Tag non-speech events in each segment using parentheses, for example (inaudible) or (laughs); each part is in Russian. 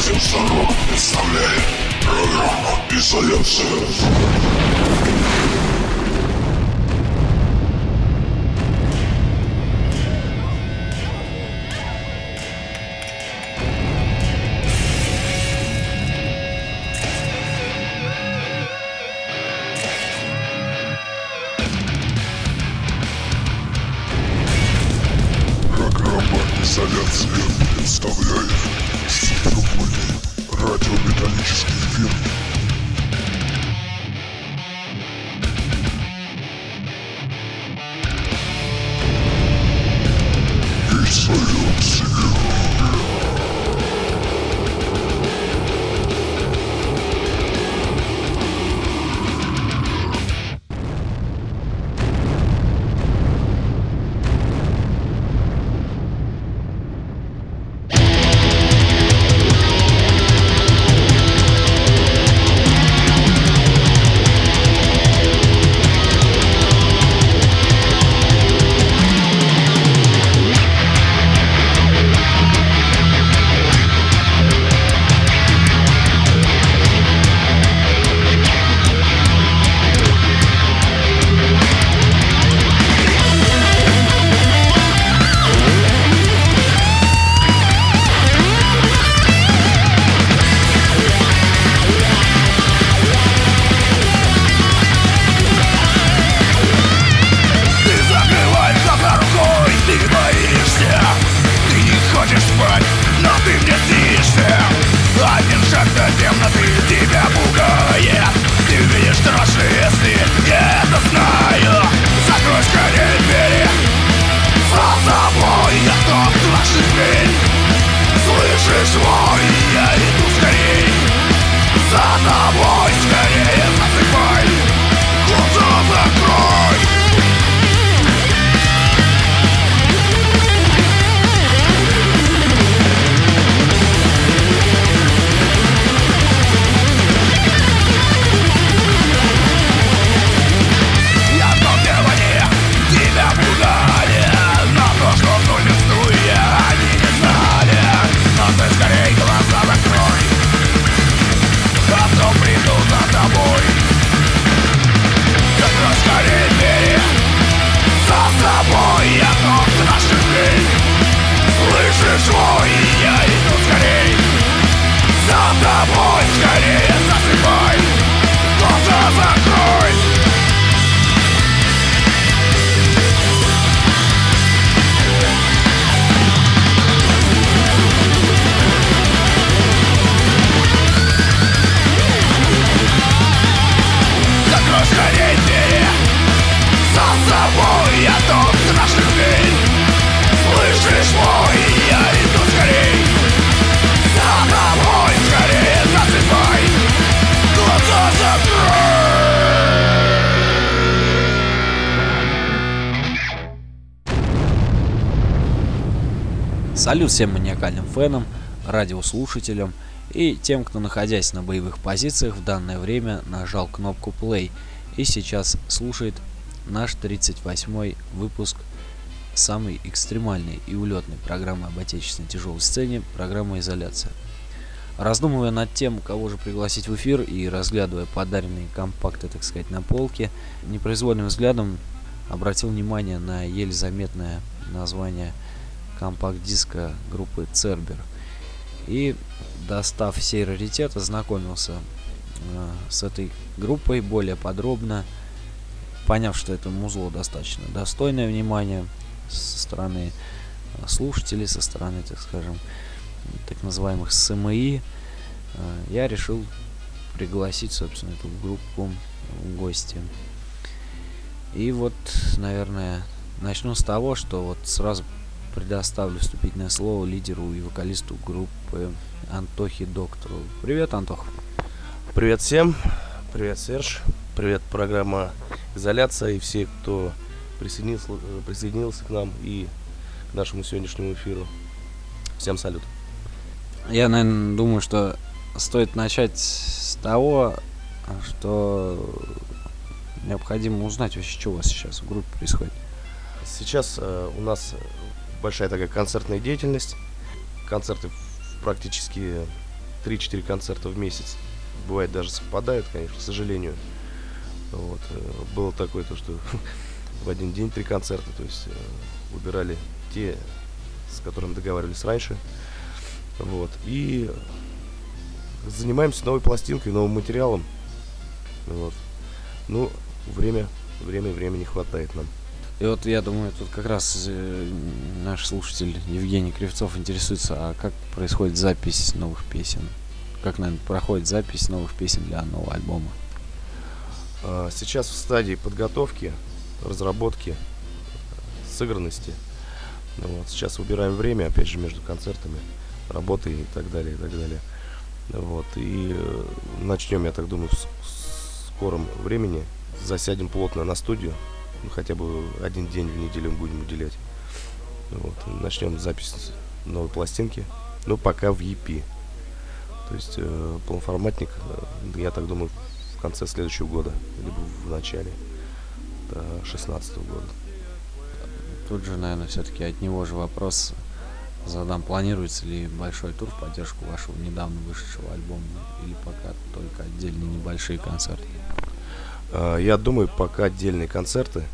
Episodio Cero. Esta ley. Programa Episodio Салют всем маниакальным фенам, радиослушателям и тем, кто, находясь на боевых позициях, в данное время нажал кнопку play и сейчас слушает наш 38 выпуск самой экстремальной и улетной программы об отечественной тяжелой сцене, программа «Изоляция». Раздумывая над тем, кого же пригласить в эфир и разглядывая подаренные компакты, так сказать, на полке, непроизвольным взглядом обратил внимание на еле заметное название компакт-диска группы Цербер. И, достав сей раритет, ознакомился э, с этой группой более подробно, поняв, что это музло достаточно достойное внимания со стороны э, слушателей, со стороны, так скажем, так называемых СМИ, э, я решил пригласить, собственно, эту группу в гости. И вот, наверное, начну с того, что вот сразу предоставлю вступительное слово лидеру и вокалисту группы Антохе Доктору. Привет, Антох. Привет всем, привет Серж, привет программа «Изоляция» и все, кто присоединился, присоединился к нам и к нашему сегодняшнему эфиру. Всем салют. Я, наверное, думаю, что стоит начать с того, что необходимо узнать вообще, что у вас сейчас в группе происходит. Сейчас э, у нас большая такая концертная деятельность. Концерты практически 3-4 концерта в месяц. Бывает даже совпадают, конечно, к сожалению. Вот. э, Было такое, то, что (laughs) в один день три концерта, то есть э, выбирали те, с которыми договаривались раньше. Вот. И занимаемся новой пластинкой, новым материалом. Вот. Ну, время, время, время не хватает нам. И вот я думаю, тут как раз э, наш слушатель Евгений Кривцов интересуется, а как происходит запись новых песен? Как, наверное, проходит запись новых песен для нового альбома? А, Сейчас в стадии подготовки, разработки, сыгранности. Ну Вот. Сейчас выбираем время, опять же, между концертами, работой и так далее, и так далее. Вот. И э, начнем, я так думаю, в скором времени. Засядем плотно на студию. Ну, хотя бы один день в неделю будем уделять. Вот. Начнем запись новой пластинки. Ну, пока в EP. То есть э, полноформатник, э, я так думаю, в конце следующего года, либо в начале 2016 года. Тут же, наверное, все-таки от него же вопрос задам. Планируется ли большой тур в поддержку вашего недавно вышедшего альбома? Или пока только отдельные небольшие концерты? А, Я думаю, пока отдельные концерты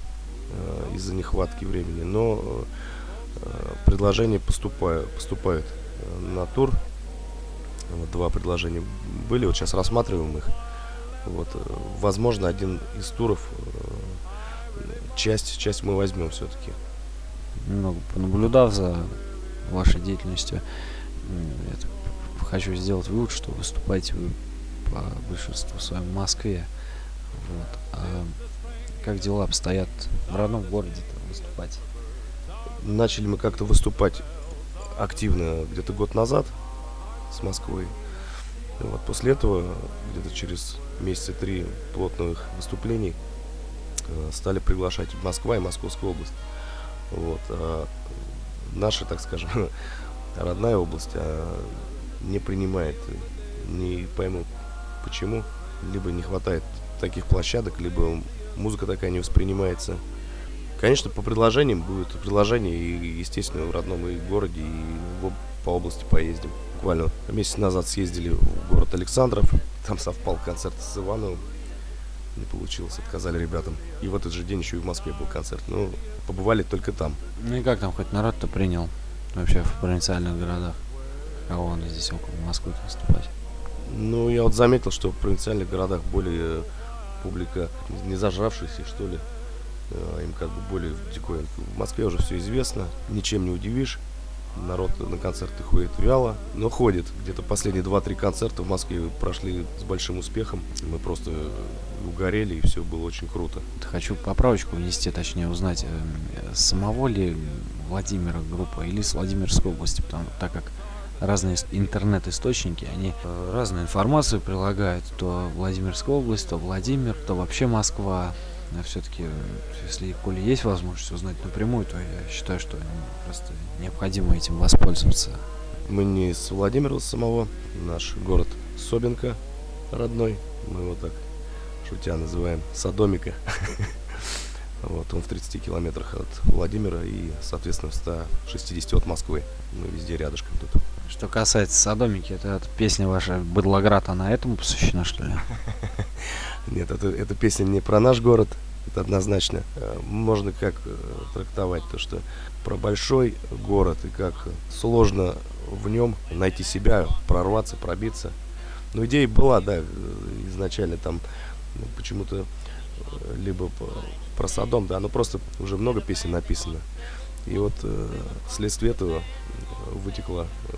э, из-за нехватки времени, но э, предложения поступают, поступают э, на тур. Вот два предложения были, вот сейчас рассматриваем их. Вот, э, возможно, один из туров э, часть, часть мы возьмем все-таки. Немного понаблюдав за вашей деятельностью, так хочу сделать вывод, что выступаете вы по большинству своем Москве. Вот. А как дела обстоят в родном городе выступать? Начали мы как-то выступать активно где-то год назад с Москвой. Вот после этого, где-то через месяца три плотных выступлений, э, стали приглашать Москва и Московская область. Вот. а наша, так скажем, (laughs) родная область а, не принимает, не пойму почему, либо не хватает таких площадок, либо музыка такая не воспринимается. Конечно, по предложениям будет предложение, и, естественно, в родном и городе, и в по области поездим. Буквально месяц назад съездили в город Александров, там совпал концерт с Ивановым, не получилось, отказали ребятам. И в этот же день еще и в Москве был концерт. Ну, побывали только там. Ну и как там хоть народ-то принял вообще в провинциальных городах? Кого он здесь около Москвы выступать? Ну, я вот заметил, что в провинциальных городах более публика не зажравшаяся, что ли. Э, Им как бы более в. В Москве уже все известно, ничем не удивишь. Народ на концерты ходит вяло, но ходит. Где-то последние 2-3 концерта в Москве прошли с большим успехом. Мы просто угорели, и все было очень круто. Хочу поправочку внести, точнее узнать, э, самого ли Владимира группа или с Владимирской области, потому так как разные ис- интернет-источники, они э, разную информацию прилагают, то Владимирская область, то Владимир, то вообще Москва. все-таки, если коли есть возможность узнать напрямую, то я считаю, что просто необходимо этим воспользоваться. Мы не с Владимира самого, наш город Собинка родной, мы его так шутя называем Содомика. (laughs) Вот, он в 30 километрах от Владимира и, соответственно, в 160 от Москвы. Мы везде рядышком тут. Что касается Содомики, это, эта песня ваша «Быдлоград», она этому посвящена, что ли? (laughs) Нет, это, эта песня не про наш город, это однозначно. Э, Можно как э, трактовать то, что про большой город и как сложно в нем найти себя, прорваться, пробиться. Но идея была, да, э, изначально там ну, почему-то либо про Содом, да, но просто уже много песен написано. И вот э, вследствие этого э, вытекла э,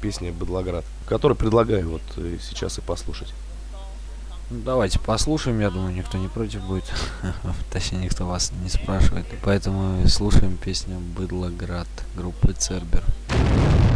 песня «Быдлоград», которую предлагаю вот э, сейчас и послушать. Ну, давайте послушаем, я думаю, никто не против будет. (laughs) Точнее, никто вас не спрашивает. Поэтому слушаем песню «Быдлоград» группы Цербер. Быдлоград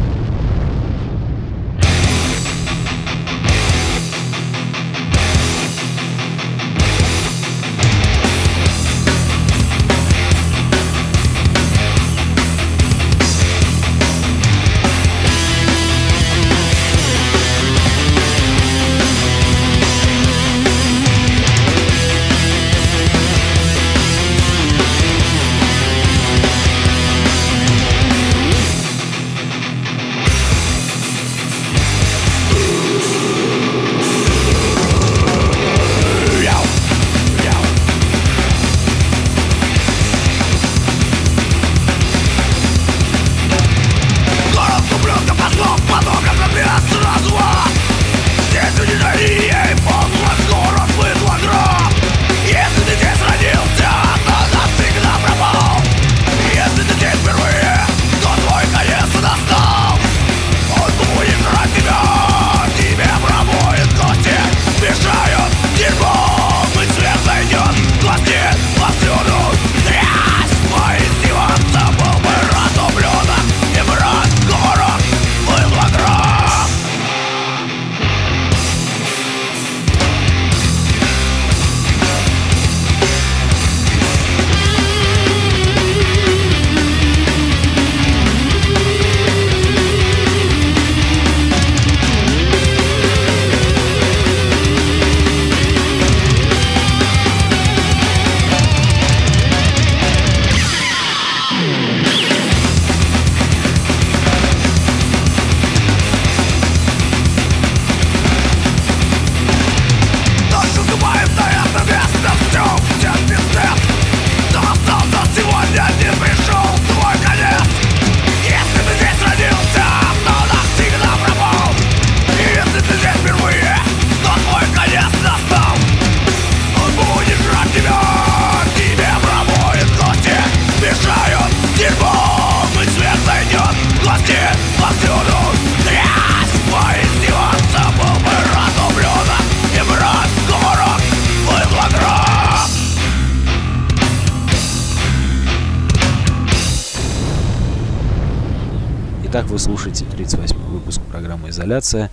программы «Изоляция».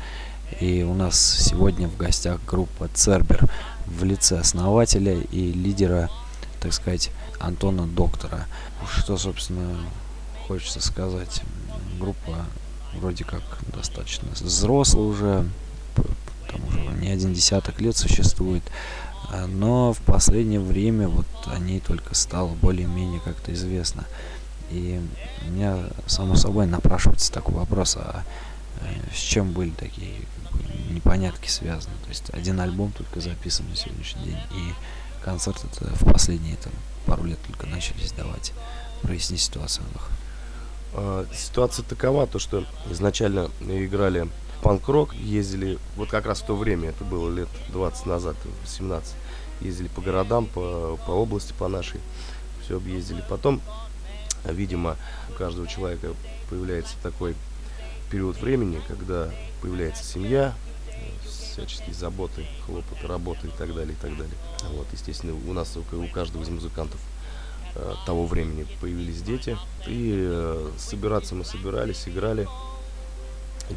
И у нас сегодня в гостях группа «Цербер» в лице основателя и лидера, так сказать, Антона Доктора. Что, собственно, хочется сказать. Группа вроде как достаточно взрослая уже, там уже не один десяток лет существует. А, но в последнее время вот о ней только стало более-менее как-то известно. И у меня, само собой, напрашивается такой вопрос, а с чем были такие непонятки связаны? То есть один альбом только записан на сегодняшний день, и концерт это в последние там, пару лет только начались давать. Проясни ситуацию, Андрюх. А, ситуация такова, то что изначально играли панк-рок, ездили, вот как раз в то время, это было лет 20 назад, 18, ездили по городам, по, по области, по нашей, все объездили. Потом Видимо, у каждого человека появляется такой период времени, когда появляется семья, всяческие заботы, хлопоты, работы и так далее, и так далее. Вот, естественно, у нас, у каждого из музыкантов э, того времени появились дети. И э, собираться мы собирались, играли,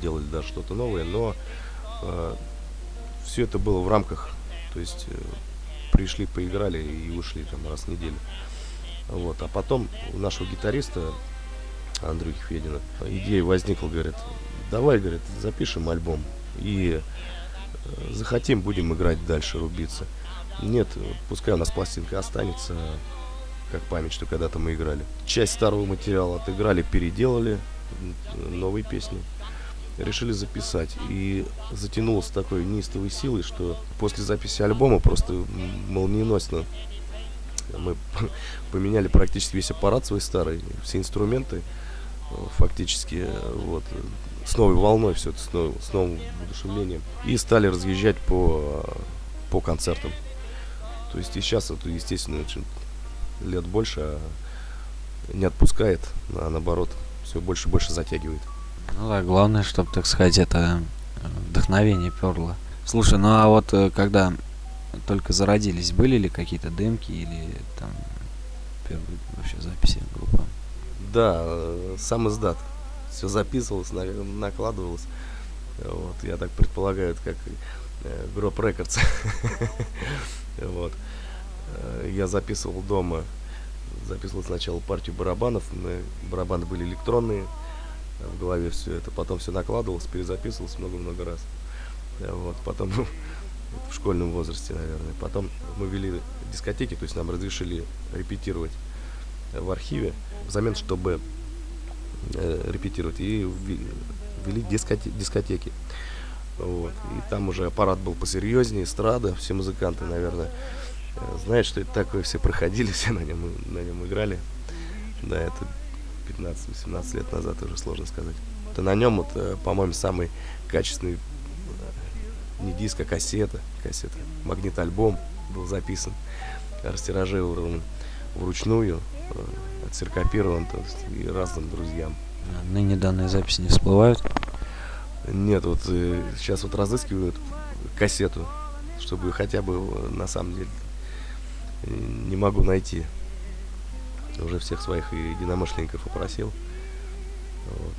делали даже что-то новое, но э, все это было в рамках, то есть э, пришли, поиграли и ушли там раз в неделю. Вот. А потом у нашего гитариста Андрюхи Федина идея возникла, говорит, давай, говорит, запишем альбом и э, захотим, будем играть дальше, рубиться. Нет, пускай у нас пластинка останется как память, что когда-то мы играли. Часть старого материала отыграли, переделали, новые песни. Решили записать. И затянулось такой неистовой силой, что после записи альбома просто молниеносно мы (laughs) поменяли практически весь аппарат свой старый, все инструменты фактически вот с новой волной все это, с, новым, с новым воодушевлением. И стали разъезжать по, по концертам. То есть и сейчас это, естественно, лет больше а не отпускает, а наоборот, все больше и больше затягивает. Ну да, главное, чтобы, так сказать, это э, вдохновение перло. Слушай, ну а вот э, когда только зародились, были ли какие-то демки или там первые вообще записи группы? Да, э, сам издат. Все записывалось, накладывалось. Вот, я так предполагаю, как э, Гроб Рекордс. (laughs) вот. Э, я записывал дома, записывал сначала партию барабанов, барабаны были электронные, в голове все это, потом все накладывалось, перезаписывалось много-много раз. Вот, потом в школьном возрасте, наверное. Потом мы вели дискотеки, то есть нам разрешили репетировать в архиве, взамен, чтобы э, репетировать, и вели дискоте дискотеки. Вот. И там уже аппарат был посерьезнее, эстрада, все музыканты, наверное, э, знают, что это такое, все проходили, (laughs) все на нем, на нем играли. Да, это 15-18 лет назад уже сложно сказать. Это на нем, вот, э, по-моему, самый качественный не диск, а кассета, кассета, магнит-альбом был записан, растиражирован вручную, э, отциркопирован то есть, и разным друзьям. А ныне данные записи не всплывают? Нет, вот э, сейчас вот разыскивают кассету, чтобы хотя бы э, на самом деле э, не могу найти. Уже всех своих единомышленников опросил, вот,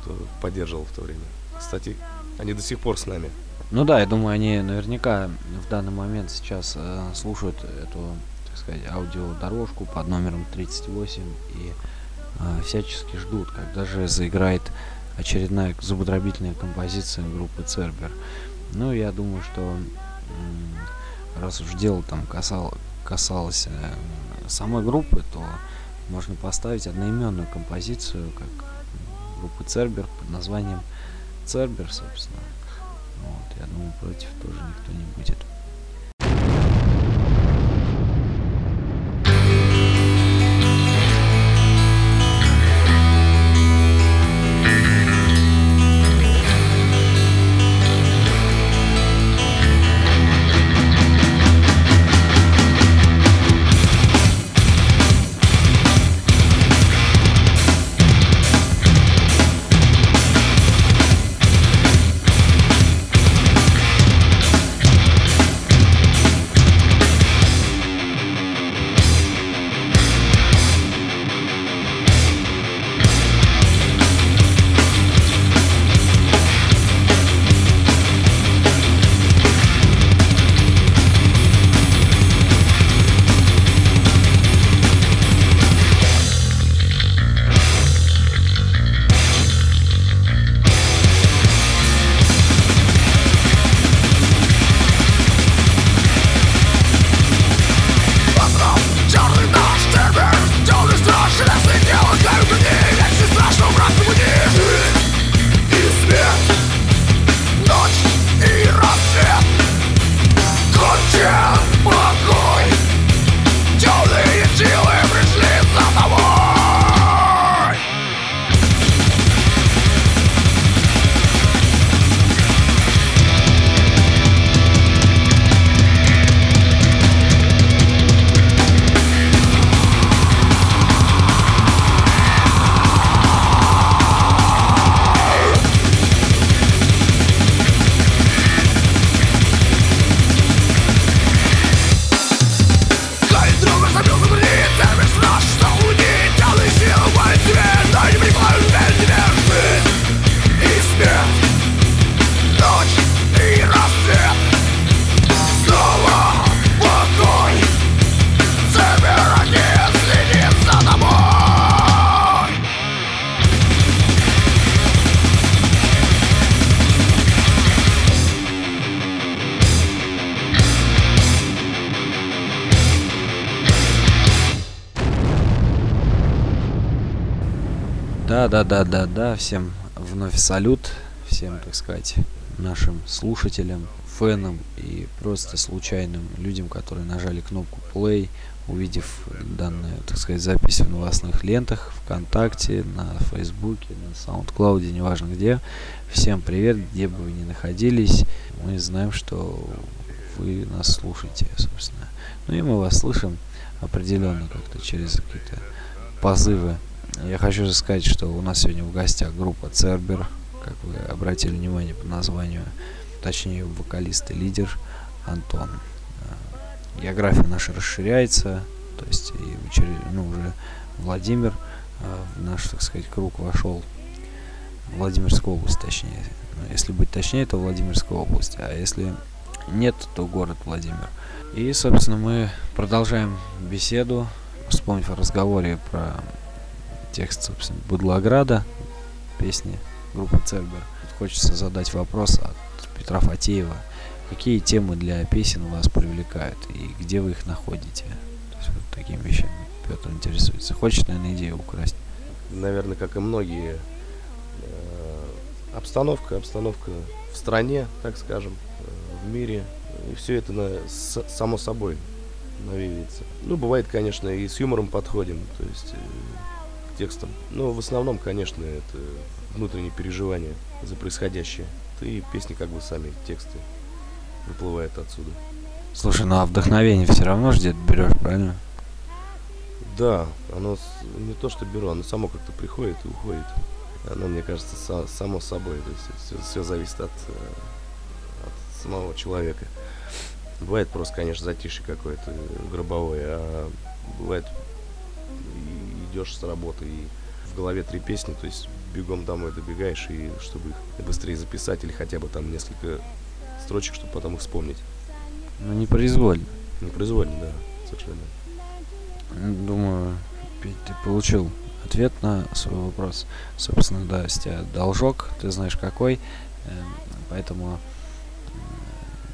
кто поддерживал в то время. Кстати, они до сих пор с нами. Ну да, я думаю, они наверняка в данный момент сейчас э, слушают эту, сказать, аудиодорожку под номером 38 и э, всячески ждут, когда же заиграет очередная зубодробительная композиция группы Цербер. Ну, я думаю, что раз уж дело там касал, касалось э, самой группы, то можно поставить одноименную композицию, как группы Цербер под названием Цербер, собственно. Вот, я думаю, против тоже никто не будет. Да, да, да, да. Всем вновь салют. Всем, так сказать, нашим слушателям, фенам и просто случайным людям, которые нажали кнопку play, увидев данную, так сказать, запись в новостных лентах, ВКонтакте, на Фейсбуке, на SoundCloud, неважно где. Всем привет, где бы вы ни находились. Мы знаем, что вы нас слушаете, собственно. Ну и мы вас слышим определенно как-то через какие-то позывы. Я хочу сказать, что у нас сегодня в гостях группа Цербер, как вы обратили внимание по названию, точнее вокалист и лидер Антон. Э, география наша расширяется, то есть и ну, уже Владимир э, в наш, так сказать, круг вошел. Владимирская область, точнее. Ну, если быть точнее, то Владимирская область. А если нет, то город Владимир. И, собственно, мы продолжаем беседу, вспомнив о разговоре про текст, собственно, Будлограда, песни группы Цербер. Хочется задать вопрос от Петра Фатеева. Какие темы для песен вас привлекают и где вы их находите? То есть вот такими вещами Петр интересуется. Хочет, наверное, идею украсть. Наверное, как и многие, э, обстановка, обстановка в стране, так скажем, э, в мире. И все это на, с, само собой навеивается. Ну, бывает, конечно, и с юмором подходим, то есть к текстам. Но в основном, конечно, это внутренние переживания за происходящее. И песни как бы сами, тексты выплывают отсюда. Слушай, ну а вдохновение все равно ждет, берешь, правильно? Да, оно не то, что беру, оно само как-то приходит и уходит. Оно, мне кажется, со, само собой. То есть все, все зависит от, э, от самого человека. Бывает просто, конечно, затишье какое-то гробовое, а бывает идешь с работы и в голове три песни, то есть бегом домой добегаешь, и чтобы их быстрее записать, или хотя бы там несколько строчек, чтобы потом их вспомнить. Ну, не произвольно. Не произвольно, да, совершенно. Думаю, Петь, ты получил ответ на свой вопрос. Собственно, да, с тебя должок, ты знаешь какой, эм, поэтому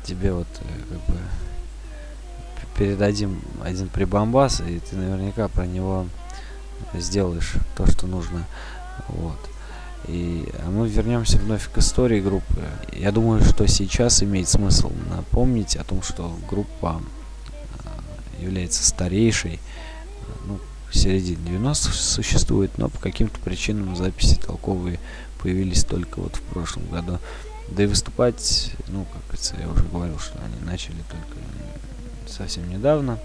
тебе вот э, как бы передадим один прибамбас, и ты наверняка про него сделаешь то, что нужно. Вот. И а мы вернемся вновь к истории группы. Я думаю, что сейчас имеет смысл напомнить о том, что группа а, является старейшей. Ну, в середине 90-х существует, но по каким-то причинам записи толковые появились только вот в прошлом году. Да и выступать, ну, как это я уже говорил, что они начали только совсем недавно.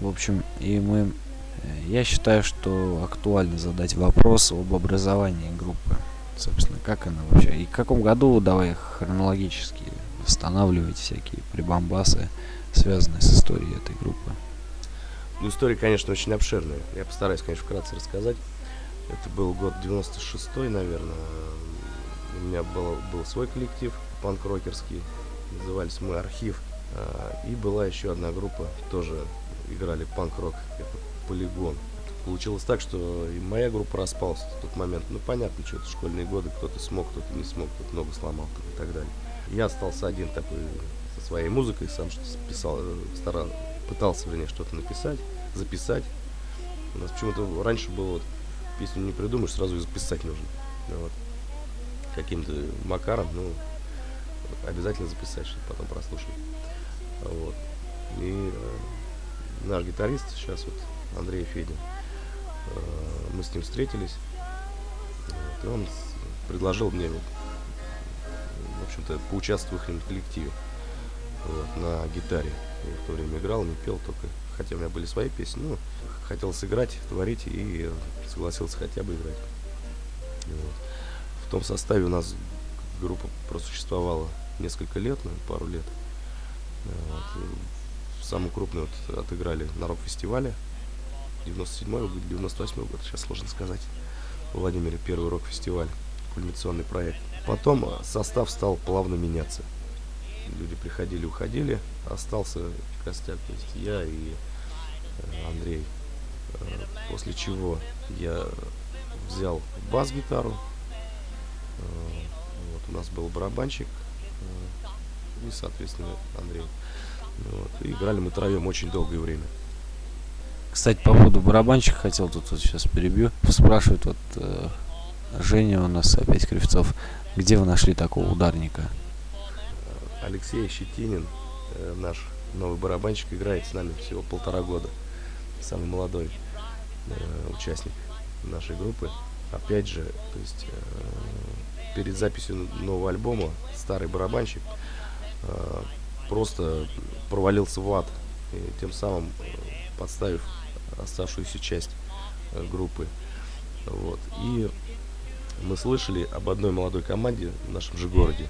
В общем, и мы я считаю, что актуально задать вопрос об образовании группы. Собственно, как она вообще. И в каком году, давай хронологически восстанавливать всякие прибамбасы, связанные с историей этой группы. Ну, история, конечно, очень обширная. Я постараюсь, конечно, вкратце рассказать. Это был год 96-й, наверное. У меня был, был свой коллектив, панк-рокерский. Назывались мы «Архив». А, и была еще одна группа, тоже играли панк-рок. Полигон. Получилось так, что и моя группа распалась в тот момент. Ну, понятно, что это школьные годы, кто-то смог, кто-то не смог, кто-то много сломал и так далее. Я остался один такой со своей музыкой, сам писал, старал, пытался, вернее, что-то написать, записать. У нас почему-то раньше было вот, песню не придумаешь, сразу ее записать нужно. Вот. Каким-то макаром, ну, обязательно записать, чтобы потом прослушать. Вот. И э, наш гитарист сейчас вот Андрея Федин. Э, мы с ним встретились, и он предложил мне, в общем-то, поучаствовать в их коллективе вот, на гитаре. Я в то время играл, не пел только, хотя у меня были свои песни, ну, хотел сыграть, творить и согласился хотя бы играть. Вот. В том составе у нас группа просуществовала несколько лет, ну, пару лет. Вот. Самый крупный вот отыграли на рок-фестивале 97 год, 98 год, сейчас сложно сказать. В Владимире первый рок-фестиваль, кульминационный проект. Потом э, состав стал плавно меняться. Люди приходили, уходили, остался костяк, то есть я и э, Андрей. Э, после чего я взял бас-гитару. Вот, у нас был барабанщик и, соответственно, Андрей. Вот, и играли мы троем очень долгое время. Кстати, по поводу барабанщика хотел тут вот сейчас перебью. Спрашивают вот, э, Женя у нас опять Кривцов. Где вы нашли такого ударника? Алексей Щетинин, э, наш новый барабанщик, играет с нами всего полтора года. Самый молодой э, участник нашей группы. Опять же, то есть э, перед записью нового альбома старый барабанщик э, просто провалился в ад, и тем самым э, подставив оставшуюся часть э, группы. Вот. И мы слышали об одной молодой команде в нашем же городе,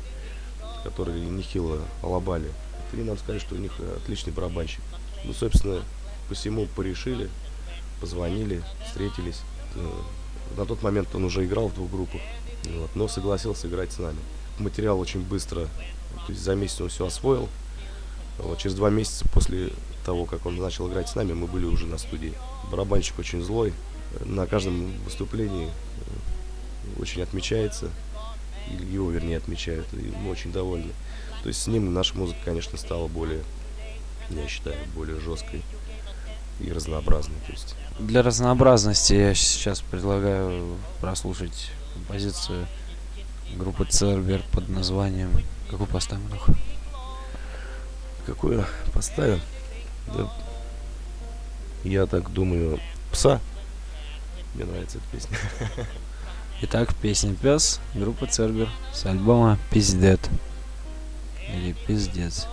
которые нехило лобали. И нам сказали, что у них отличный барабанщик. Ну, собственно, посему порешили, позвонили, встретились. Э, На тот момент он уже играл в двух группах, вот, но согласился играть с нами. Материал очень быстро, то есть за месяц он все освоил. Вот, через два месяца после того, как он начал играть с нами, мы были уже на студии. Барабанщик очень злой, на каждом выступлении э, очень отмечается, его, вернее, отмечают, и мы очень довольны. То есть с ним наша музыка, конечно, стала более, я считаю, более жесткой и разнообразной. То есть Для разнообразности я сейчас предлагаю прослушать композицию группы Цербер под названием... Какую поставим, Леха? какую поставим? Да, я так думаю, пса. Мне нравится эта песня. Итак, песня «Пес» группы Цербер с альбома «Пиздет». Или «Пиздец».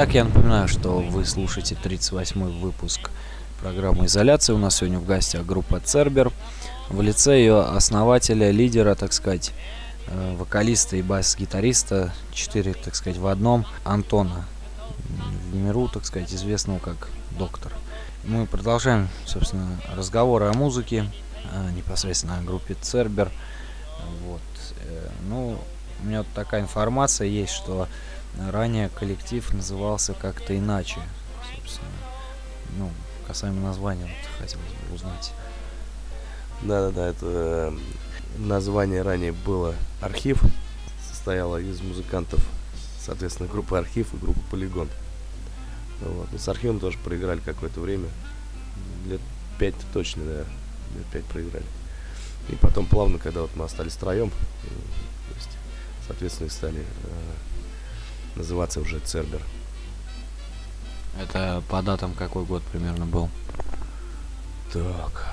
Итак, я напоминаю, что вы слушаете 38-й выпуск программы «Изоляция». У нас сегодня в гостях группа «Цербер». В лице ее основателя, лидера, так сказать, э, вокалиста и бас-гитариста, четыре, так сказать, в одном, Антона. В миру, так сказать, известного как Доктор. Мы продолжаем, собственно, разговоры о музыке, э, непосредственно о группе «Цербер». Вот. э, Ну, у меня вот такая информация есть, что ранее коллектив назывался как-то иначе, собственно. Ну, касаемо названия, вот хотелось бы узнать. Да-да-да, это э, название ранее было «Архив», состояло из музыкантов, соответственно, группы «Архив» и группы «Полигон». Вот. Ну, с «Архивом» тоже проиграли какое-то время, лет пять точно, да, лет пять проиграли. И потом плавно, когда вот мы остались втроем, то есть, соответственно, и стали э, называться уже Цербер. Это по датам какой год примерно был? Так,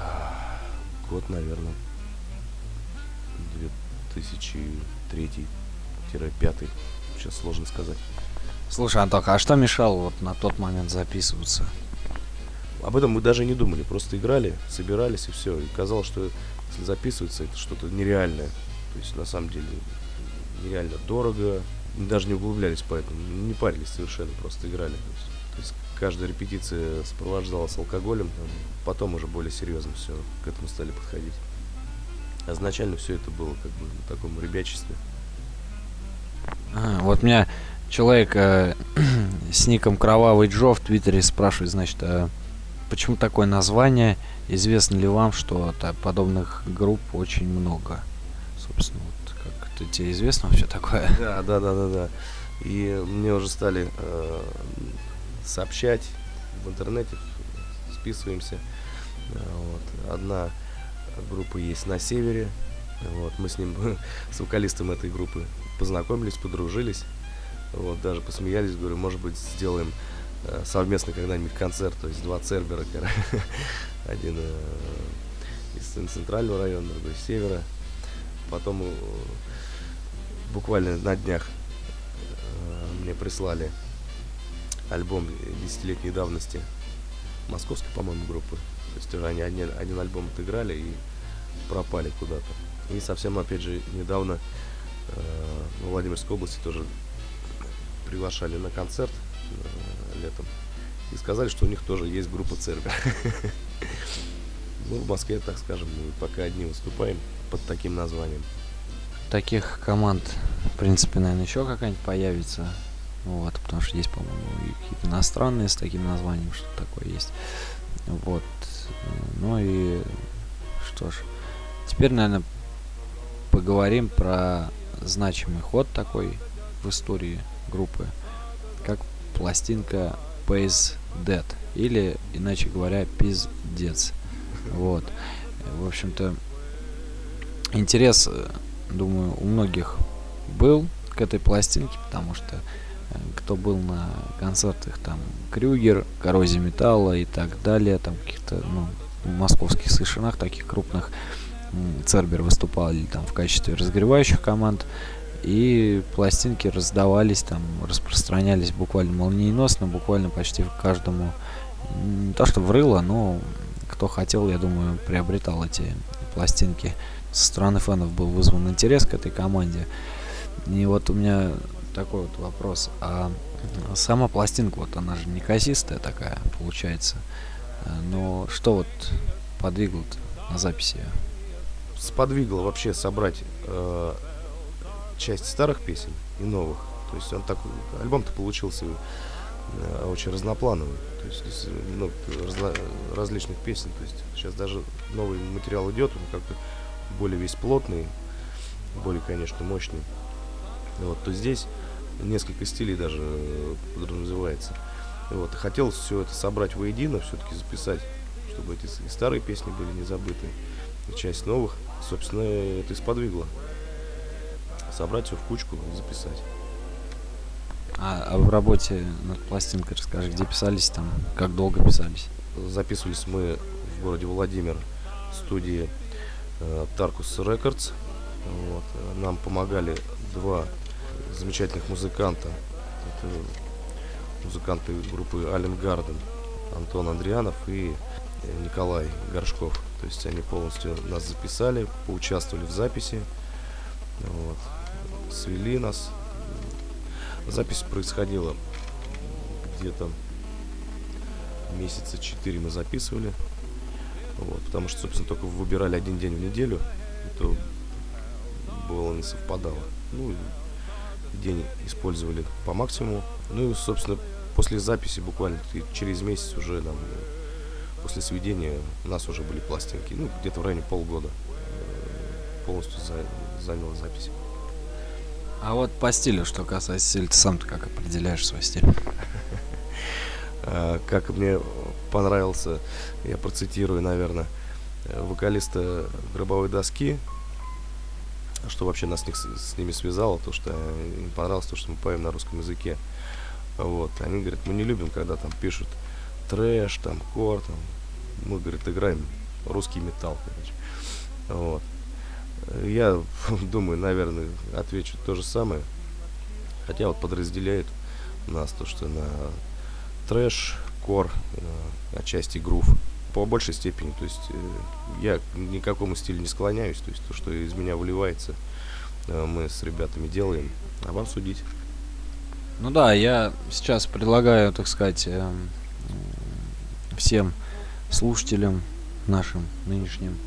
год, наверное, 2003-2005. Сейчас сложно сказать. Слушай, Антох, а что мешало вот на тот момент записываться? Об этом мы даже не думали, просто играли, собирались и все. И казалось, что если записываться, это что-то нереальное. То есть на самом деле нереально дорого. Даже не углублялись поэтому, не парились совершенно, просто играли. То есть, то есть каждая репетиция сопровождалась алкоголем, там, потом уже более серьезно все к этому стали подходить. А изначально все это было как бы на таком ребячестве. А, вот меня человек э, (clears throat) с ником Кровавый Джо в Твиттере спрашивает, значит, а почему такое название? Известно ли вам, что подобных групп очень много? Собственно, вот это тебе известно вообще такое? Да, да, да, да, да. И мне уже стали э, сообщать в интернете, списываемся. Э, Вот. Одна группа есть на севере. Вот. Мы с ним, (laughs) с вокалистом этой группы, познакомились, подружились. Вот, даже посмеялись, говорю, может быть, сделаем э, совместно когда-нибудь концерт, то есть два Цербера, (laughs) один э, из центрального района, другой из севера. Потом э, буквально на днях э, мне прислали альбом десятилетней давности московской, по-моему, группы. То есть уже они один, один альбом отыграли и пропали куда-то. И совсем, опять же, недавно э, в Владимирской области тоже приглашали на концерт э, летом. И сказали, что у них тоже есть группа Цербер. (laughs) Ну, в Москве, так скажем, мы пока одни выступаем под таким названием. Таких команд, в принципе, наверное, еще какая-нибудь появится. Вот, потому что есть, по-моему, какие-то иностранные с таким названием, что такое есть. Вот. Ну и что ж. Теперь, наверное, поговорим про значимый ход такой в истории группы, как пластинка Pays Dead, или, иначе говоря, Пиздец. (laughs) Вот. В общем-то, интерес, э, думаю, у многих был к этой пластинке, потому что э, кто был на концертах там Крюгер, Коррозия Металла и так далее, там каких-то, ну, московских совершенах таких крупных, Цербер выступали там в качестве разогревающих команд, и пластинки раздавались там, распространялись буквально молниеносно, буквально почти каждому, не то что в рыло, но кто хотел, я думаю, приобретал эти пластинки. Со стороны фанов был вызван интерес к этой команде. И вот у меня такой вот вопрос. А сама пластинка, вот она же не кассистая такая, получается. А, Но что вот подвигло на записи её? сподвигло вообще собрать э, часть старых песен и новых. То есть он так альбом-то получился э, очень разноплановый. То есть много разла- различных песен. То есть сейчас даже новый материал идет, он как-то более весь плотный, более, конечно, мощный. Вот, то здесь несколько стилей даже подразумевается. Вот, хотелось все это собрать воедино, все-таки записать, чтобы эти и старые песни были не забыты, и часть новых. Собственно, это и сподвигло. Собрать все в кучку и записать. А, а в работе над пластинкой расскажи, где писались там, как долго писались? Записывались мы в городе Владимир в студии Tarkus Records. Вот. э, Нам помогали два замечательных музыканта. Это музыканты группы Ален Гарден, Антон Андрианов и э, Николай Горшков. То есть они полностью нас записали, поучаствовали в записи. Вот. Свели нас. Запись происходила где-то месяца четыре мы записывали. Вот, потому что, собственно, только выбирали один день в неделю. То было не совпадало. Ну, день использовали по максимуму. Ну и, собственно, после записи буквально через месяц уже нам э, после сведения у нас уже были пластинки. Ну, где-то в районе полгода э, полностью за- заняла запись. А вот по стилю, что касается стиля, ты сам-то как определяешь свой стиль? (laughs) А, как мне понравился, я процитирую, наверное, э, вокалиста гробовой доски, что вообще нас с, них, с ними связало, то что им понравилось то, что мы поем на русском языке. Вот. Они говорят, мы не любим, когда там пишут трэш, там, кор, там. Мы, говорит, играем русский металл, короче. Вот. Я (laughs) думаю, наверное, отвечу то же самое. Хотя вот подразделяет нас то, что на трэш, кор, э, отчасти грув. По большей степени, то есть э, я ни к какому стилю не склоняюсь, то есть то, что из меня выливается, э, мы с ребятами делаем, а вам судить. Ну да, я сейчас предлагаю, так сказать, всем слушателям нашим нынешним,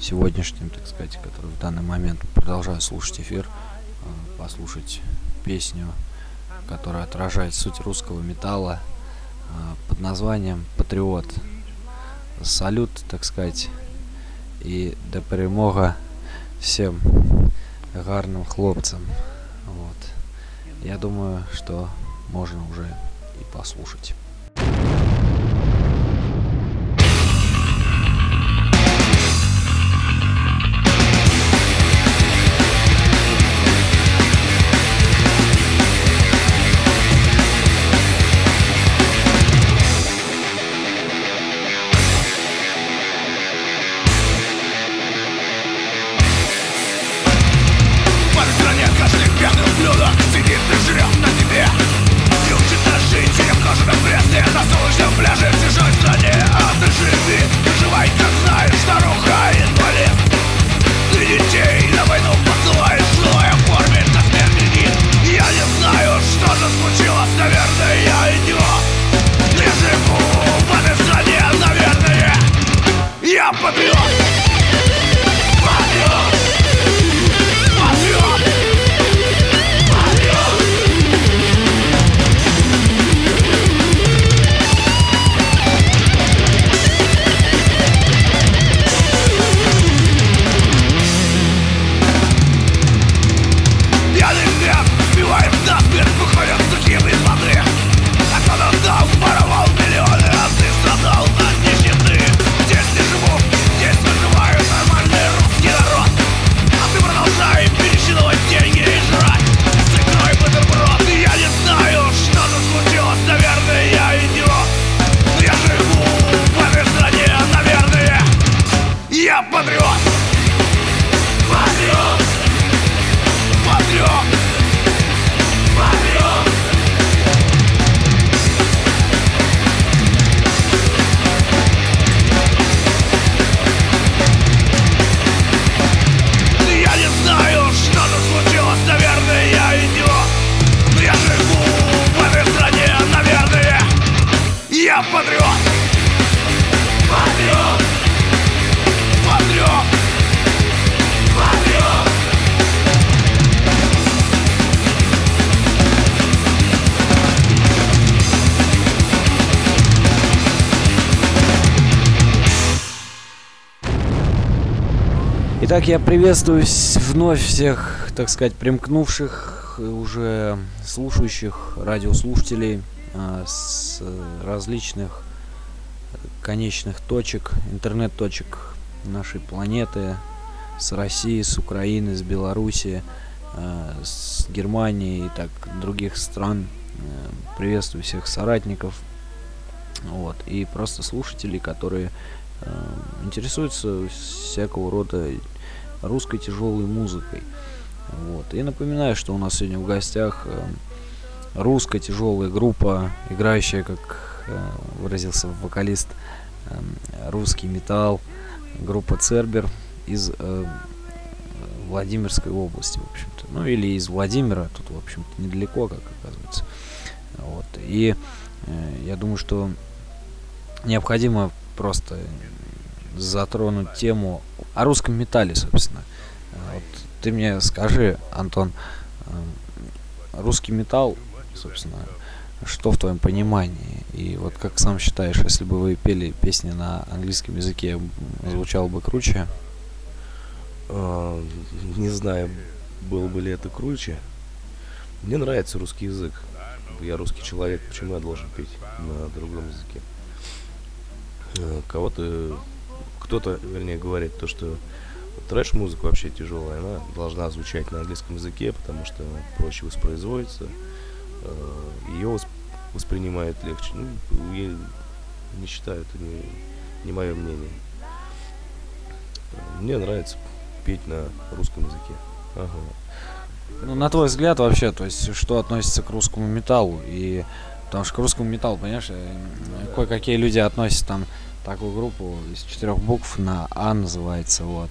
сегодняшним, так сказать, которые в данный момент продолжают слушать эфир, послушать песню, которая отражает суть русского металла под названием «Патриот». Салют, так сказать, и до перемога всем гарным хлопцам. Вот. Я думаю, что можно уже и послушать. patriota. Итак, я приветствую вновь всех, так сказать, примкнувших, уже слушающих радиослушателей э, с различных конечных точек, интернет-точек нашей планеты, с России, с Украины, с Белоруссии, э, с Германии и так других стран. Э, приветствую всех соратников, вот, и просто слушателей, которые интересуются всякого рода русской тяжелой музыкой. Вот. И напоминаю, что у нас сегодня в гостях э, русская тяжелая группа, играющая, как э, выразился вокалист, э, русский металл, группа Цербер из Владимирской области, в общем-то. Ну или из Владимира, тут, в общем-то, недалеко, как оказывается. Вот. И я думаю, что необходимо просто затронуть тему о русском металле, собственно. Вот ты мне скажи, Антон, э, русский металл, собственно, что в твоем понимании? И вот как сам считаешь, если бы вы пели песни на английском языке, звучало бы круче? А, не знаю, было бы ли это круче. Мне нравится русский язык. Я русский человек, почему я должен петь на другом языке? Э, кого-то кто-то, вернее, говорит то, что трэш-музыка вообще тяжелая, она должна звучать на английском языке, потому что она проще воспроизводится, э, ее воспринимают легче. Ну, я не считаю, это не, не мое мнение. Мне нравится петь на русском языке. Ага. Ну, на твой взгляд вообще, то есть, что относится к русскому металлу и Потому что к русскому металлу, понимаешь, э, кое-какие люди относят там такую группу из четырех букв на А называется, вот.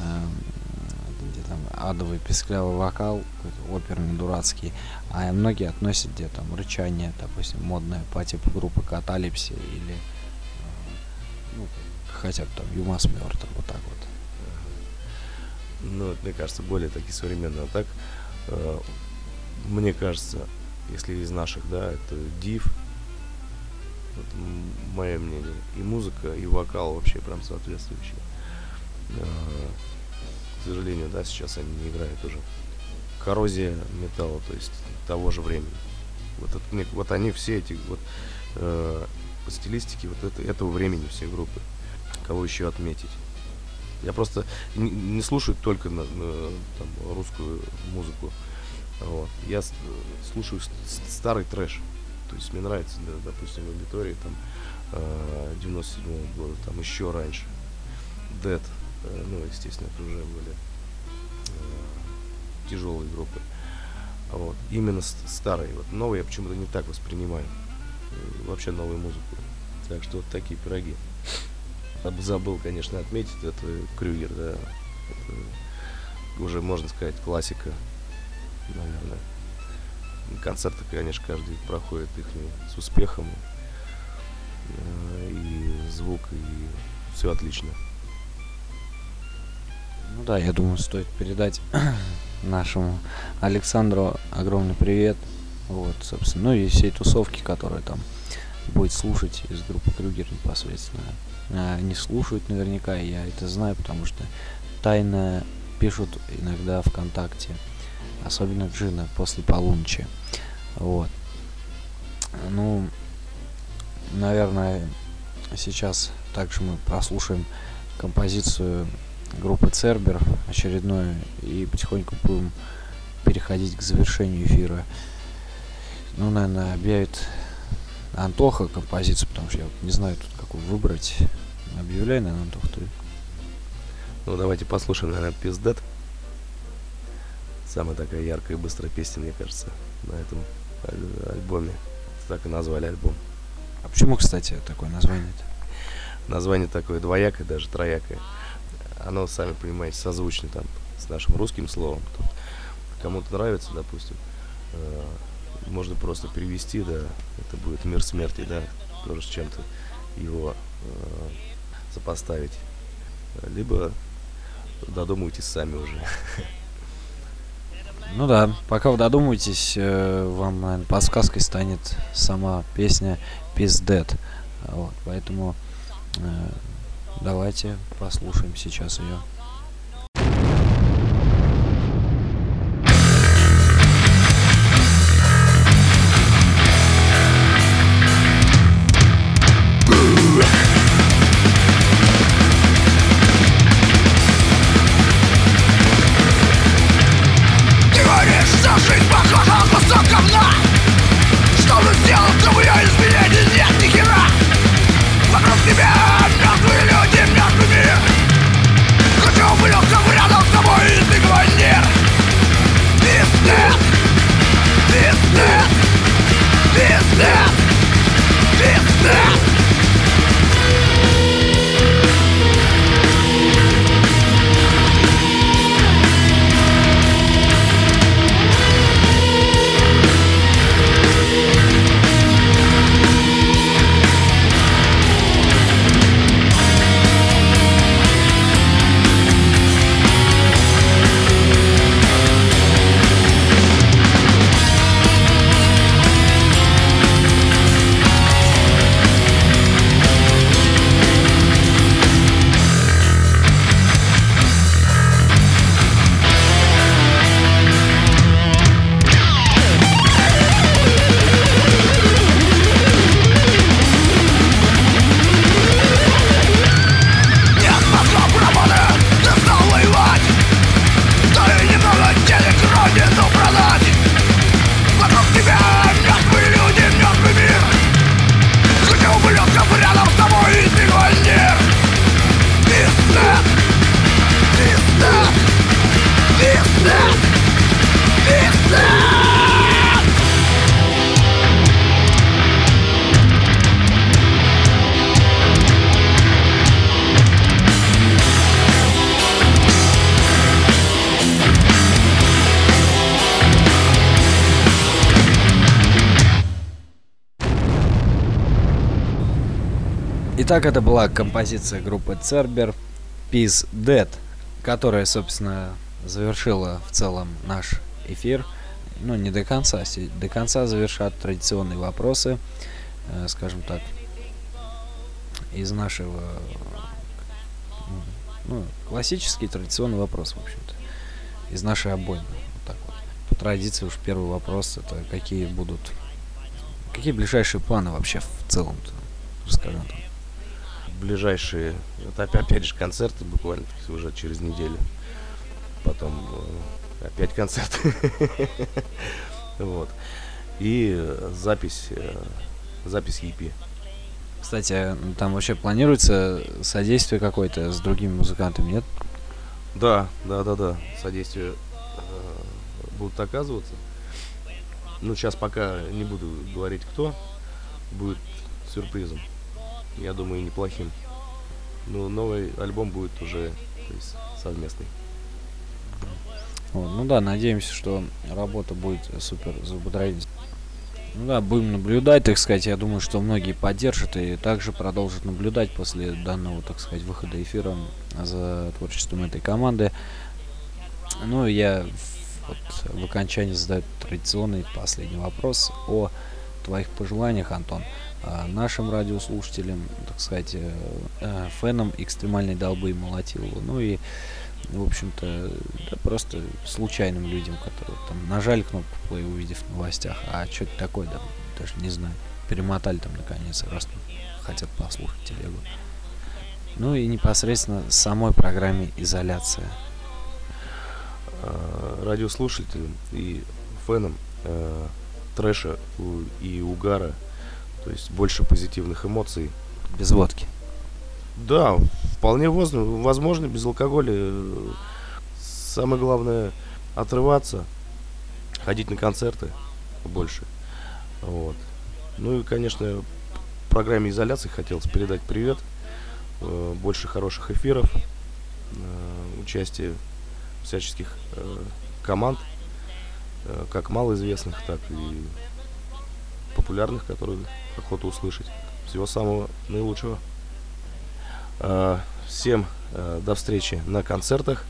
Эм, где там адовый песклявый вокал, оперный, дурацкий. А многие относят где там рычание, допустим, модное по типу группы Каталипси или э, ну, хотя бы там Юмас Мертв, вот так вот. Ну, мне кажется, более такие современные. А так, э, мне кажется, если из наших, да, это Див, вот мое мнение. И музыка, и вокал вообще прям соответствующие. А, к сожалению, да, сейчас они не играют уже. Коррозия металла, то есть того же времени. Вот, это, вот они все эти вот э, по стилистике вот это, этого времени все группы. Кого еще отметить? Я просто не, не слушаю только на, на, там, русскую музыку. Вот. Я слушаю старый трэш. То есть мне нравится, да, допустим, аудитории там 97 -го года, там еще раньше. Dead, э, ну, естественно, это уже были э, тяжелые группы. Вот. Именно старые. Вот новые я почему-то не так воспринимаю. Э, вообще новую музыку. Так что вот такие пироги. Забыл, конечно, отметить, это Крюгер, да. Это уже, можно сказать, классика наверное. Концерты, конечно, каждый проходит их с успехом. Э, и звук, и все отлично. Ну да, я думаю, стоит передать (clears throat) нашему Александру огромный привет. Вот, собственно, ну и всей тусовки, которая там будет слушать из группы Крюгер непосредственно. Они слушают наверняка, я это знаю, потому что тайно пишут иногда ВКонтакте особенно джина после полуночи. Вот. Ну, наверное, сейчас также мы прослушаем композицию группы Цербер очередную и потихоньку будем переходить к завершению эфира. Ну, наверное, объявит Антоха композицию, потому что я не знаю тут какую выбрать. Объявляй, наверное, Антох, ты. Ну, давайте послушаем, наверное, пиздет самая такая яркая и быстрая песня, мне кажется, на этом альбоме. Так и назвали альбом. А почему, кстати, такое название-то? Название такое двоякое, даже троякое. Оно, сами понимаете, созвучно там с нашим русским словом. Тут кому-то нравится, допустим, э, можно просто перевести, да, это будет мир смерти, да, тоже с чем-то его э, сопоставить. Либо додумайтесь сами уже. (laughs) Ну да, пока вы додумаетесь, э, вам, наверное, подсказкой станет сама песня Пиздет. Вот, поэтому э, давайте послушаем сейчас ее. Итак, это была композиция группы Цербер Peace Dead, которая, собственно, завершила в целом наш эфир. Ну, не до конца, до конца завершат традиционные вопросы, э, скажем так, из нашего ну, классический традиционный вопрос, в общем-то, из нашей обоймы. Вот так вот. По традиции уж первый вопрос это какие будут, какие ближайшие планы вообще в целом-то? Расскажи там. Ближайшие, это опять же концерты буквально уже через неделю. Потом э, опять концерты. (laughs) Вот. И запись, э, запись EP. Кстати, там вообще планируется содействие какое-то с другими музыкантами, нет? Да, да, да, да. Содействие э, будут оказываться. Ну, сейчас пока не буду говорить, кто. Будет сюрпризом. Я думаю, неплохим. Но новый альбом будет уже то есть, совместный. Вот, ну да, надеемся, что работа будет супер взбодрить. Ну да, будем наблюдать, так сказать. Я думаю, что многие поддержат и также продолжат наблюдать после данного, так сказать, выхода эфира за творчеством этой команды. Ну, я вот в окончании задаю традиционный последний вопрос о твоих пожеланиях, Антон, нашим радиослушателям, так сказать, э, э, фенам экстремальной долбы и молотилова. Ну и в общем-то, да, просто случайным людям, которые там нажали кнопку play, увидев в новостях, а что это такое, да, даже не знаю, перемотали там наконец, раз хотят послушать телегу. Ну и непосредственно самой программе изоляция. А, радиослушателям и фенам э, трэша и угара, то есть больше позитивных эмоций. Без водки. Да, вполне возможно, без алкоголя. Самое главное отрываться, ходить на концерты больше. Вот. Ну и, конечно, программе изоляции хотелось передать привет. Э, больше хороших эфиров, э, участие всяческих э, команд, как малоизвестных, так и популярных, которые охота услышать. Всего самого наилучшего. Э, всем э, до встречи на концертах.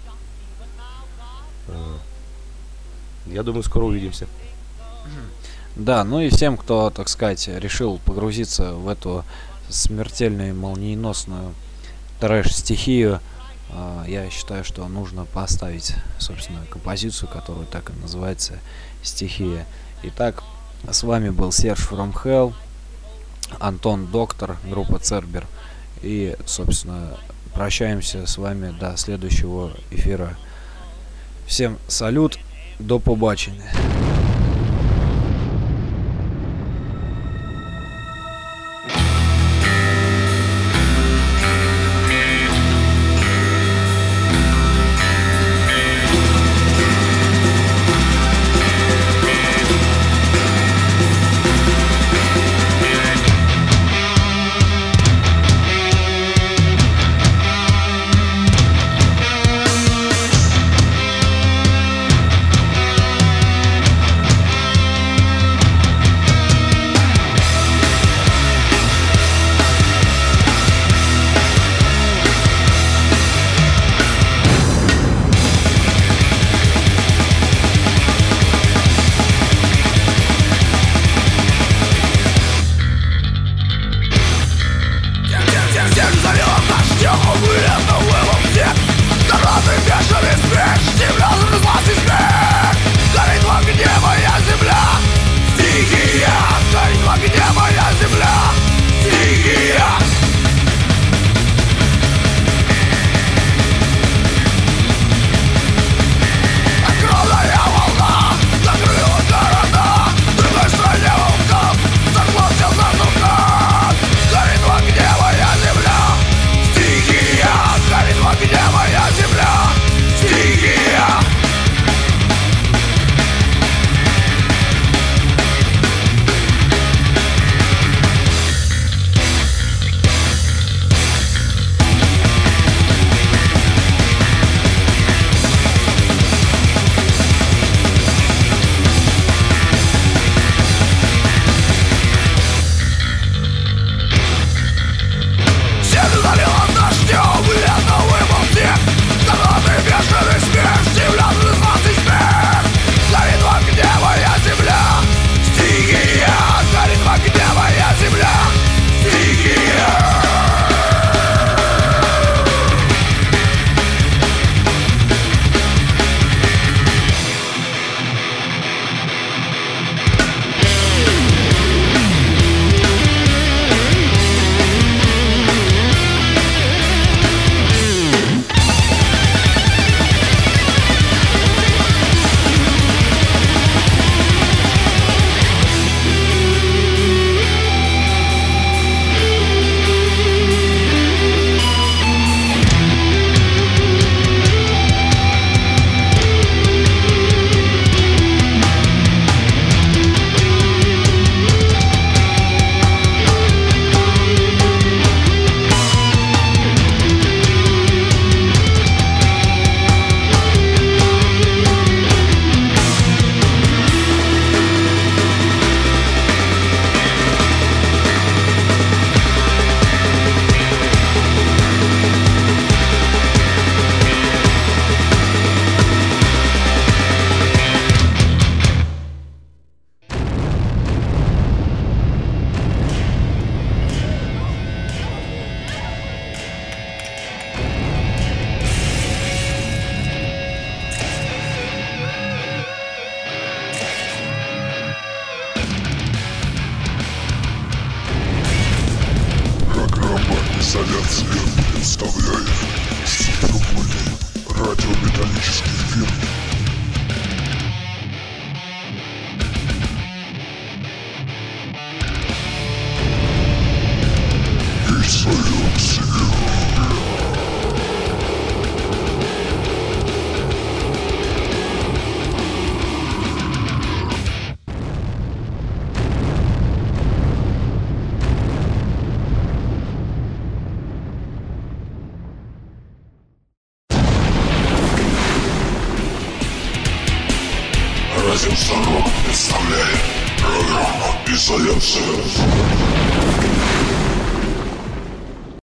Э, я думаю, скоро увидимся. Да, ну и всем, кто, так сказать, решил погрузиться в эту смертельную, молниеносную трэш-стихию, я считаю, что нужно поставить, собственно, композицию, которая так и называется «Стихия». Итак, с вами был Серж From Hell, Антон Доктор, группа Цербер – и, собственно, прощаемся с вами до следующего эфира. Всем салют, до побачення.